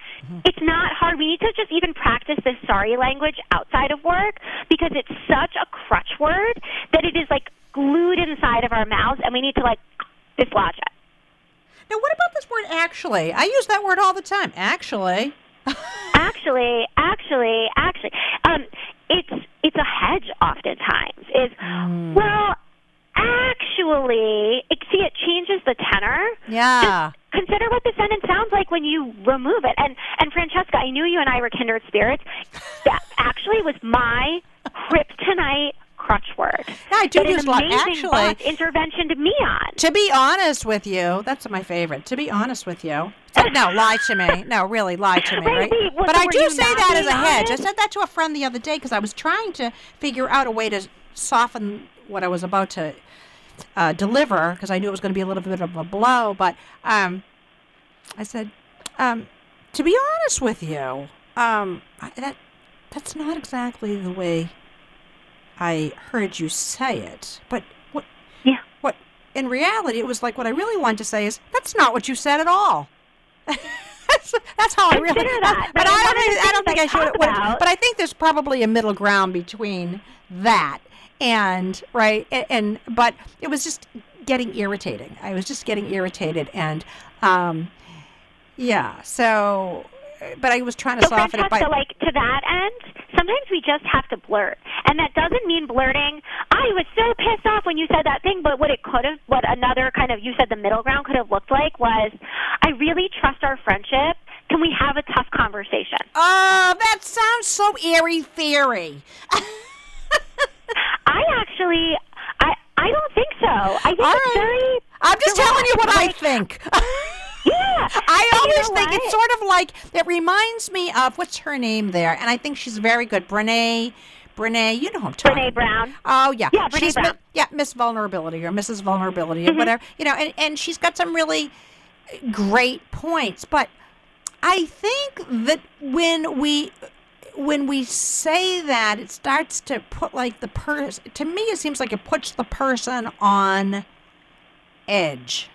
It's not hard. We need to just even practice this sorry language outside of work because it's such a crutch word that it is like glued inside of our mouths and we need to like dislodge it. Now, what about this word actually? I use that word all the time. Actually. actually, actually, actually, um, it's it's a hedge. Oftentimes, is well, actually, it, see, it changes the tenor. Yeah. Consider what the sentence sounds like when you remove it. And and Francesca, I knew you and I were kindred spirits. That actually was my kryptonite crutch word. Yeah, I do use a lot. Actually- boss interventioned me on. To be honest with you, that's my favorite. To be honest with you, So, no, lie to me. No, really, lie to me, Wait, right? wait, what, but I do say that as a hedge. I said that to a friend the other day because I was trying to figure out a way to soften what I was about to uh, deliver because I knew it was going to be a little bit of a blow. But um, I said, um, to be honest with you, um, I, that that's not exactly the way I heard you say it. But what? Yeah. What? In reality, it was like what I really wanted to say is that's not what you said at all. that's, that's how I really. That. But I don't. one of the think- I don't think I I should. But I think there's probably a middle ground between that and right and, and but it was just getting irritating. I was just getting irritated and um yeah. So but I was trying to So soften it by Francesca, like to that end, sometimes we just have to blurt, and that doesn't mean blurting. I was so pissed off when you said that thing, but what it could have, what another kind of you said the middle ground could have looked like was, I really trust our friendship. Can we have a tough conversation? Oh, that sounds so airy fairy. I actually, I I don't think so. I think All it's right. very. I'm just telling you what I think. Yeah. I And you always know think what? it's sort of like it reminds me of what's her name there, and I think she's very good. Brene, Brene, you know who I'm talking. Brene Brown. Oh yeah, Yeah, Brene she's Brown. Mm-hmm. yeah, Miss Vulnerability or Mrs. Vulnerability or whatever. You know, and and she's got some really great points, but I think that when we when we say that, it starts to put like the person. To me, it seems like it puts the person on edge.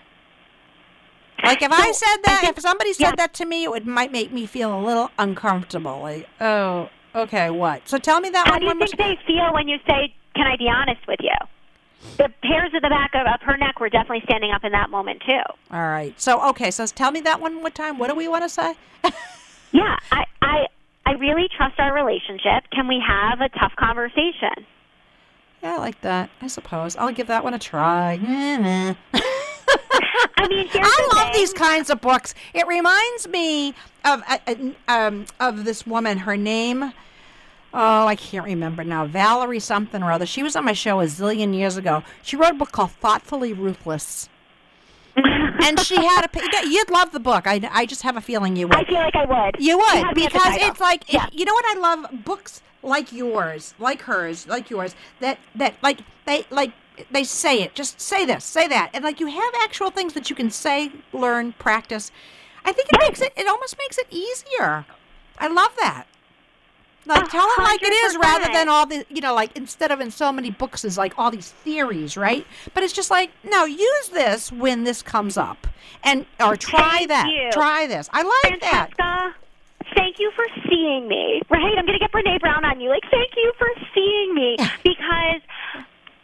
Like if I said that, I think- if somebody said yeah. that to me, it would might make me feel a little uncomfortable. Like, oh, okay, what? So tell me that How one. do you think they feel when you say, "Can I be honest with you"? The hairs at the back of, of her neck were definitely standing up in that moment too. All right. So okay. So tell me that one more time. What do we want to say? Yeah, I, I, I really trust our relationship. Can we have a tough conversation? Yeah, I like that. I suppose I'll give that one a try. I mean, I love thing. these kinds of books. It reminds me of uh, uh, um, of this woman. Her name, oh, I can't remember now. Valerie something or other. She was on my show a zillion years ago. She wrote a book called Thoughtfully Ruthless. And she had a. You'd love the book. I, I just have a feeling you would. I feel like I would. You would had me at the because it's like Yeah. you know what I love books like yours, like hers, like yours that that like they like they say it. Just say this, say that, and like you have actual things that you can say, learn, practice. I think it makes it. It almost makes it easier. I love that. Like tell it like it is, rather than all the you know, like instead of in so many books is like all these theories, right? But it's just like no, use this when this comes up, and or try Thank that, you. try this. I like that. Thank you for seeing me. Right? I'm going to get Brene Brown on you. Like, thank you for seeing me because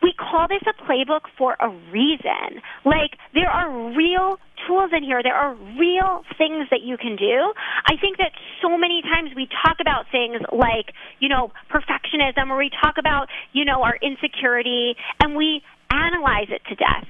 we call this a playbook for a reason. Like, there are real tools in here. There are real things that you can do. I think that so many times we talk about things like, you know, perfectionism or we talk about, you know, our insecurity and we analyze it to death.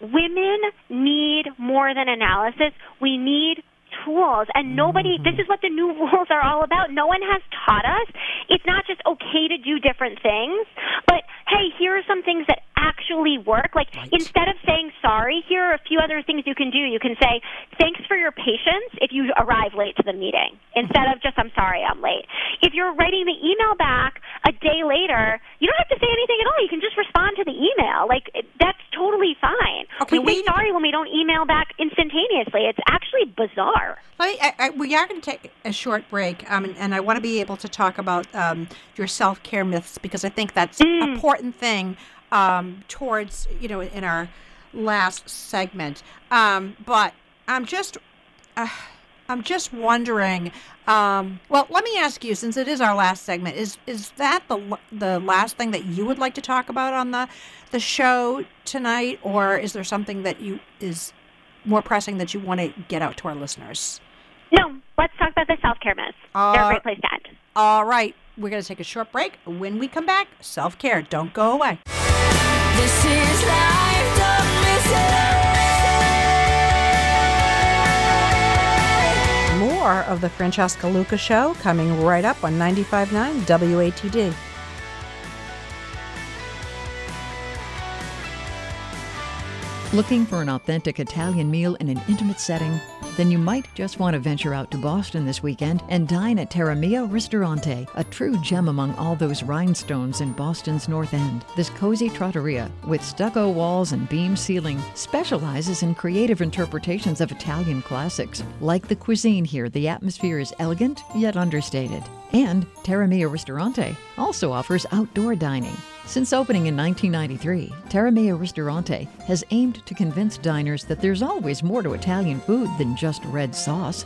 women need more than analysis. We need tools. And nobody mm-hmm. this is what the new rules are all about. No one has taught us. It's not just okay to do different things but hey here are some things that actually work. Like instead of saying sorry here are a few other things you can do. You can say thanks for your patience if you arrive late to the meeting instead of just i'm sorry i'm late. If you're writing the email back a day later you don't have to say anything at all. You can just respond to the email. Like that's totally fine. Okay, we say sorry when we don't email back instantaneously. It's actually bizarre Me- I, I, we are going to take a short break, um, and, and I want to be able to talk about um, your self care myths because I think that's an important thing um, towards you know in our last segment. Um, but I'm just uh, I'm just wondering. Um, well, let me ask you, since it is our last segment, is is that the the last thing that you would like to talk about on the the show tonight, or is there something that you is more pressing that you want to get out to our listeners? No, let's talk about the self care myths. They're Uh, a great place to end. All right, we're going to take a short break. When we come back, self care. Don't go away. This is life, don't miss it. More of the Francesca Luca Show coming right up on 95.9 WATD. Looking for an authentic Italian meal in an intimate setting? Then you might just want to venture out to Boston this weekend and dine at Terramia Ristorante, a true gem among all those rhinestones in Boston's North End. This cozy trattoria, with stucco walls and beam ceiling, specializes in creative interpretations of Italian classics. Like the cuisine here, the atmosphere is elegant yet understated. And Terramia Ristorante also offers outdoor dining. Since opening in 1993, Terramia Ristorante has aimed to convince diners that there's always more to Italian food than just red sauce.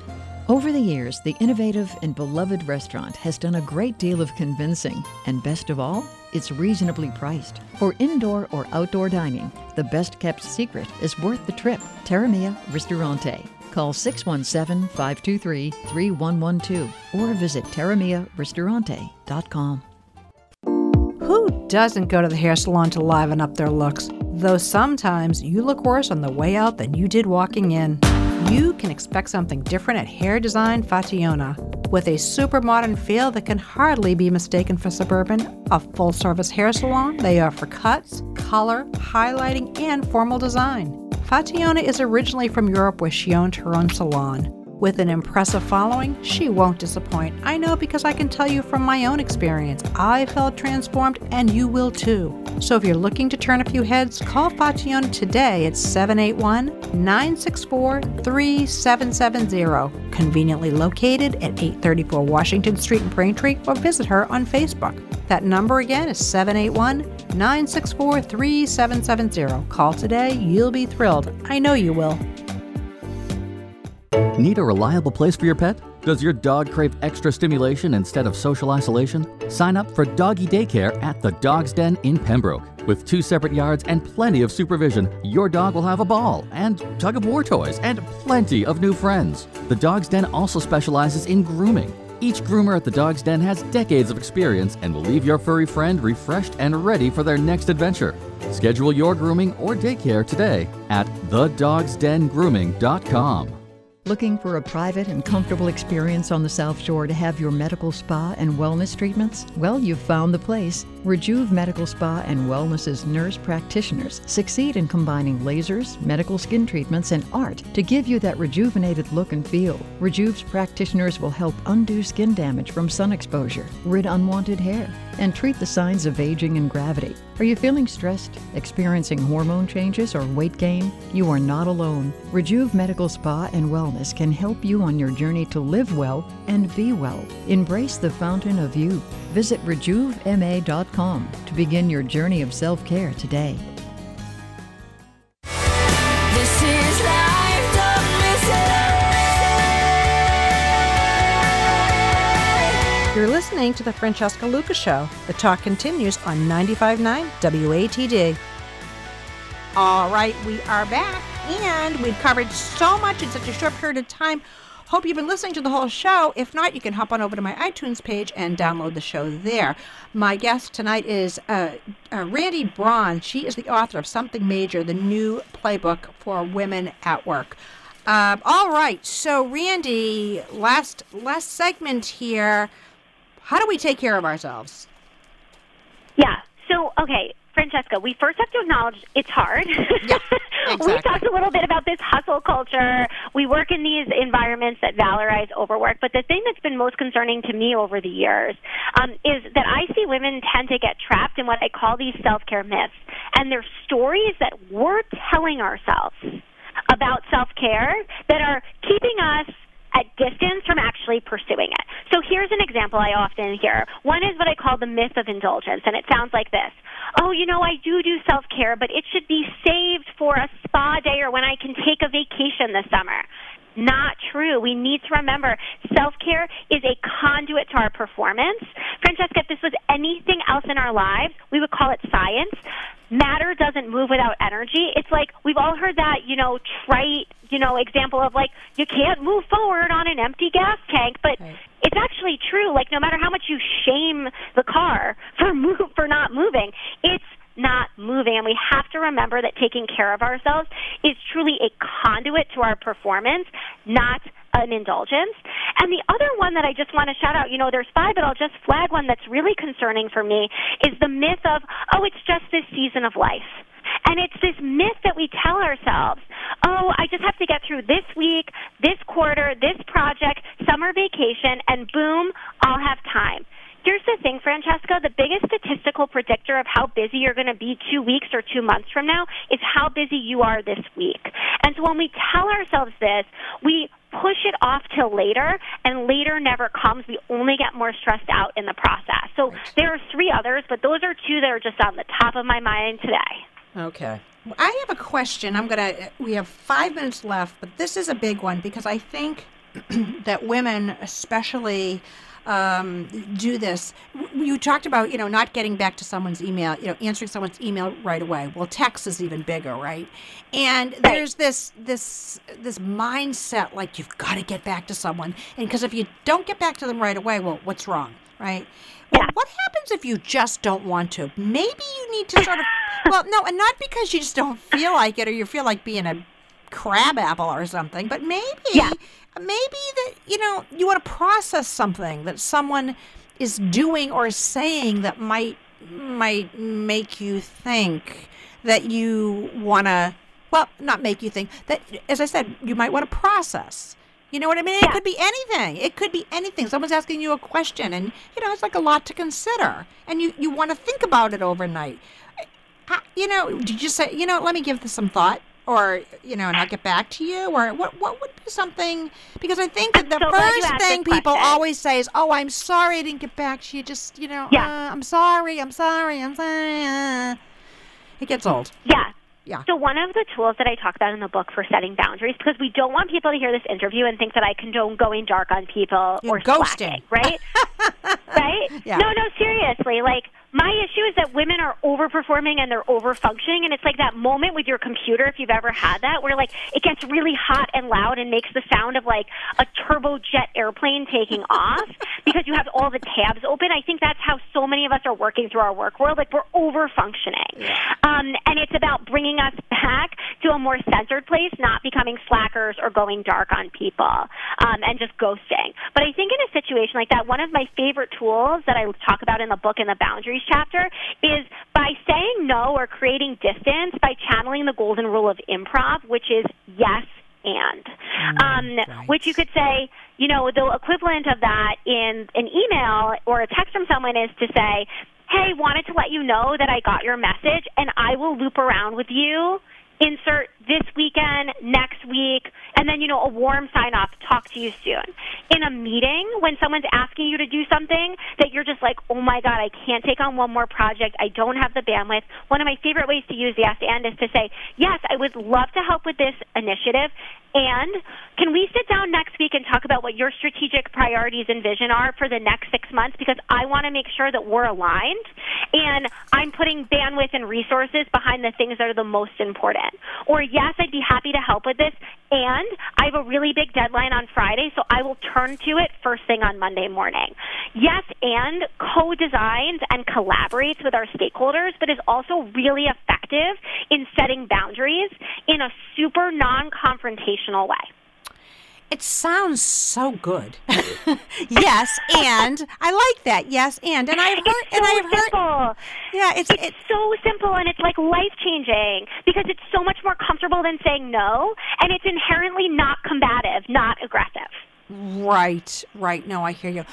Over the years, the innovative and beloved restaurant has done a great deal of convincing, and best of all, it's reasonably priced. For indoor or outdoor dining, the best kept secret is worth the trip. Terramia Ristorante. Call 617 523 3112 or visit terramiaristorante.com. Who doesn't go to the hair salon to liven up their looks? Though sometimes you look worse on the way out than you did walking in. You can expect something different at Hair Design Fationa. With a super modern feel that can hardly be mistaken for suburban, a full service hair salon, they offer cuts, color, highlighting, and formal design. Fationa is originally from Europe where she owned her own salon. With an impressive following, she won't disappoint. I know because I can tell you from my own experience. I felt transformed, and you will too. So if you're looking to turn a few heads, call Fationa today at 781 964 3770. Conveniently located at 834 Washington Street in Braintree, or visit her on Facebook. That number again is 781 964 3770. Call today, you'll be thrilled. I know you will. Need a reliable place for your pet? Does your dog crave extra stimulation instead of social isolation? Sign up for doggy daycare at the Dog's Den in Pembroke. With two separate yards and plenty of supervision, your dog will have a ball and tug of war toys and plenty of new friends. The Dog's Den also specializes in grooming. Each groomer at the Dog's Den has decades of experience and will leave your furry friend refreshed and ready for their next adventure. Schedule your grooming or daycare today at thedogsdengrooming.com. Looking for a private and comfortable experience on the South Shore to have your medical spa and wellness treatments? Well, you've found the place. Rejuve Medical Spa and Wellness's nurse practitioners succeed in combining lasers, medical skin treatments, and art to give you that rejuvenated look and feel. Rejuve's practitioners will help undo skin damage from sun exposure, rid unwanted hair, and treat the signs of aging and gravity. Are you feeling stressed, experiencing hormone changes, or weight gain? You are not alone. Rejuve Medical Spa and Wellness can help you on your journey to live well and be well. Embrace the fountain of youth. Visit rejuvema.com to begin your journey of self care today. This is life, don't miss it. You're listening to the Francesca Luca Show. The talk continues on 95.9 WATD. All right, we are back, and we've covered so much in such a short period of time. Hope you've been listening to the whole show. If not, you can hop on over to my iTunes page and download the show there. My guest tonight is uh, uh, Randi Braun. She is the author of Something Major, the new playbook for women at work. Uh, all right, so Randi, last last segment here. How do we take care of ourselves? Yeah. So, okay, Francesca, we first have to acknowledge it's hard. Yeah, we exactly. talked a little bit about this hustle culture. We work in these environments that valorize overwork, but the thing that's been most concerning to me over the years um, is that I see women tend to get trapped in what I call these self care myths. And they're stories that we're telling ourselves about self care that are keeping us at distance from actually pursuing it. So here's an example I often hear. One is what I call the myth of indulgence, and it sounds like this. Oh, you know, I do do self care, but it should be saved for a spa day or when I can take a vacation this summer. Not true. We need to remember self care is a conduit to our performance. Francesca, if this was anything else in our lives, we would call it science. Matter doesn't move without energy. It's like we've all heard that, you know, trite, you know, example of like you can't move forward on an empty gas tank, but it's actually true. Like no matter how much you shame the car for move for not moving, it's not moving. And we have to remember that taking care of ourselves is truly a conduit to our performance, not an indulgence. And the other one that I just want to shout out, you know, there's five, but I'll just flag one that's really concerning for me is the myth of, oh, it's just this season of life. And it's this myth that we tell ourselves, oh, I just have to get through this week, this quarter, this project, summer vacation, and boom, I'll have time. Here's the thing, Francesca. The biggest statistical predictor of how busy you're going to be two weeks or two months from now is how busy you are this week. And so when we tell ourselves this, we push it off till later, and later never comes. We only get more stressed out in the process. So there are three others, but those are two that are just on the top of my mind today. Okay. I have a question. I'm going to, uh, we have five minutes left, but this is a big one because I think that women, especially, um, do this. You talked about, you know, not getting back to someone's email, you know, answering someone's email right away. Well, text is even bigger, right? And there's this this this mindset like you've got to get back to someone, and because if you don't get back to them right away, well, what's wrong, right? Well, what happens if you just don't want to? Maybe you need to sort of, well, no, and not because you just don't feel like it or you feel like being a crab apple or something, but maybe, Yeah. maybe that, you know, you want to process something that someone is doing or saying that might, might make you think that you want to, well, not make you think, that, as I said, you might want to process. You know what I mean? It could be anything. It could be anything. Someone's asking you a question, and you know it's like a lot to consider, and you you want to think about it overnight. You know, did you say, you know, let me give this some thought, or you know, and I'll get back to you, or what? What would be something? Because I think that the so first thing people question. always say is, "Oh, I'm sorry I didn't get back to you." Just you know, Yeah. uh, I'm sorry, I'm sorry, I'm sorry. Uh. It gets old. Yeah. Yeah. So one of the tools that I talk about in the book for setting boundaries, because we don't want people to hear this interview and think that I condone going dark on people You're or ghosting. slacking, right? right? Yeah. No, no, seriously. Like my issue is that women are overperforming and they're overfunctioning, and it's like that moment with your computer, if you've ever had that, where like it gets really hot and loud and makes the sound of like a turbojet airplane taking off because you have all the tabs open. I think that's how so many of us are working through our work world. Like we're overfunctioning, um, and it's about bringing us back to a more centered place, not becoming slackers or going dark on people um, and just ghosting. But I think in a situation like that, one of my favorite tools that I talk about in the book in the boundaries chapter is by saying no or creating distance by channeling the golden rule of improv, which is yes and. Um, right. Which you could say, you know, the equivalent of that in an email or a text from someone is to say, hey, wanted to let you know that I got your message and I will loop around with you. Insert this weekend, next week, and then, you know, a warm sign off, talk to you soon. In a meeting, when someone's asking you to do something that you're just like, oh my God, I can't take on one more project, I don't have the bandwidth, one of my favorite ways to use yes and is to say, yes, I would love to help with this initiative, and can we sit down next week and talk about what your strategic priorities and vision are for the next six months? Because I want to make sure that we're aligned. and I'm putting bandwidth and resources behind the things that are the most important. Or yes, I'd be happy to help with this, and I have a really big deadline on Friday, so I will turn to it first thing on Monday morning. Yes, and co-designs and collaborates with our stakeholders, but is also really effective in setting boundaries in a super non-confrontational way. It sounds so good. yes, and I like that. Yes, and and I've heard It's and so I've heard. simple. Yeah, it's It's it, so simple and it's like life changing because it's so much more comfortable than saying no, and it's inherently not combative, not aggressive. right, right. No, I hear you.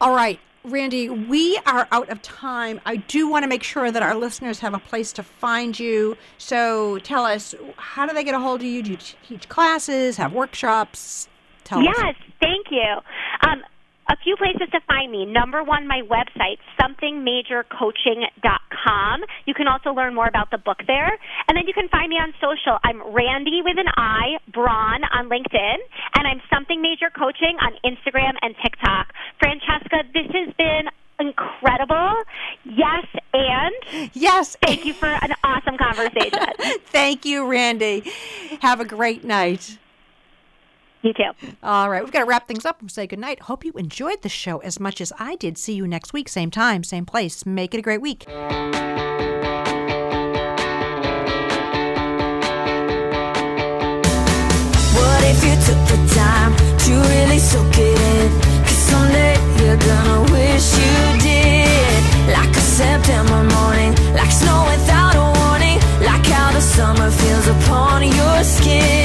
All right, Randi, we are out of time. I do want to make sure that our listeners have a place to find you. So tell us, how do they get a hold of you? Do you teach classes, have workshops? Tell us. Yes, thank you. Um, a few places to find me. Number one, my website, somethingmajorcoaching.com. You can also learn more about the book there. And then you can find me on social. I'm Randi with an I, Braun on LinkedIn, and I'm Something Major Coaching on Instagram and TikTok. Francesca, this has been incredible. Yes, and Yes. thank you for an awesome conversation. Thank you, Randi. Have a great night. You too. All right. We've got to wrap things up and say goodnight. Hope you enjoyed the show as much as I did. See you next week, same time, same place. Make it a great week. What if you took the time to really soak it in? Cause someday you're gonna wish you did. Like a September morning, like snow without a warning, like how the summer feels upon your skin.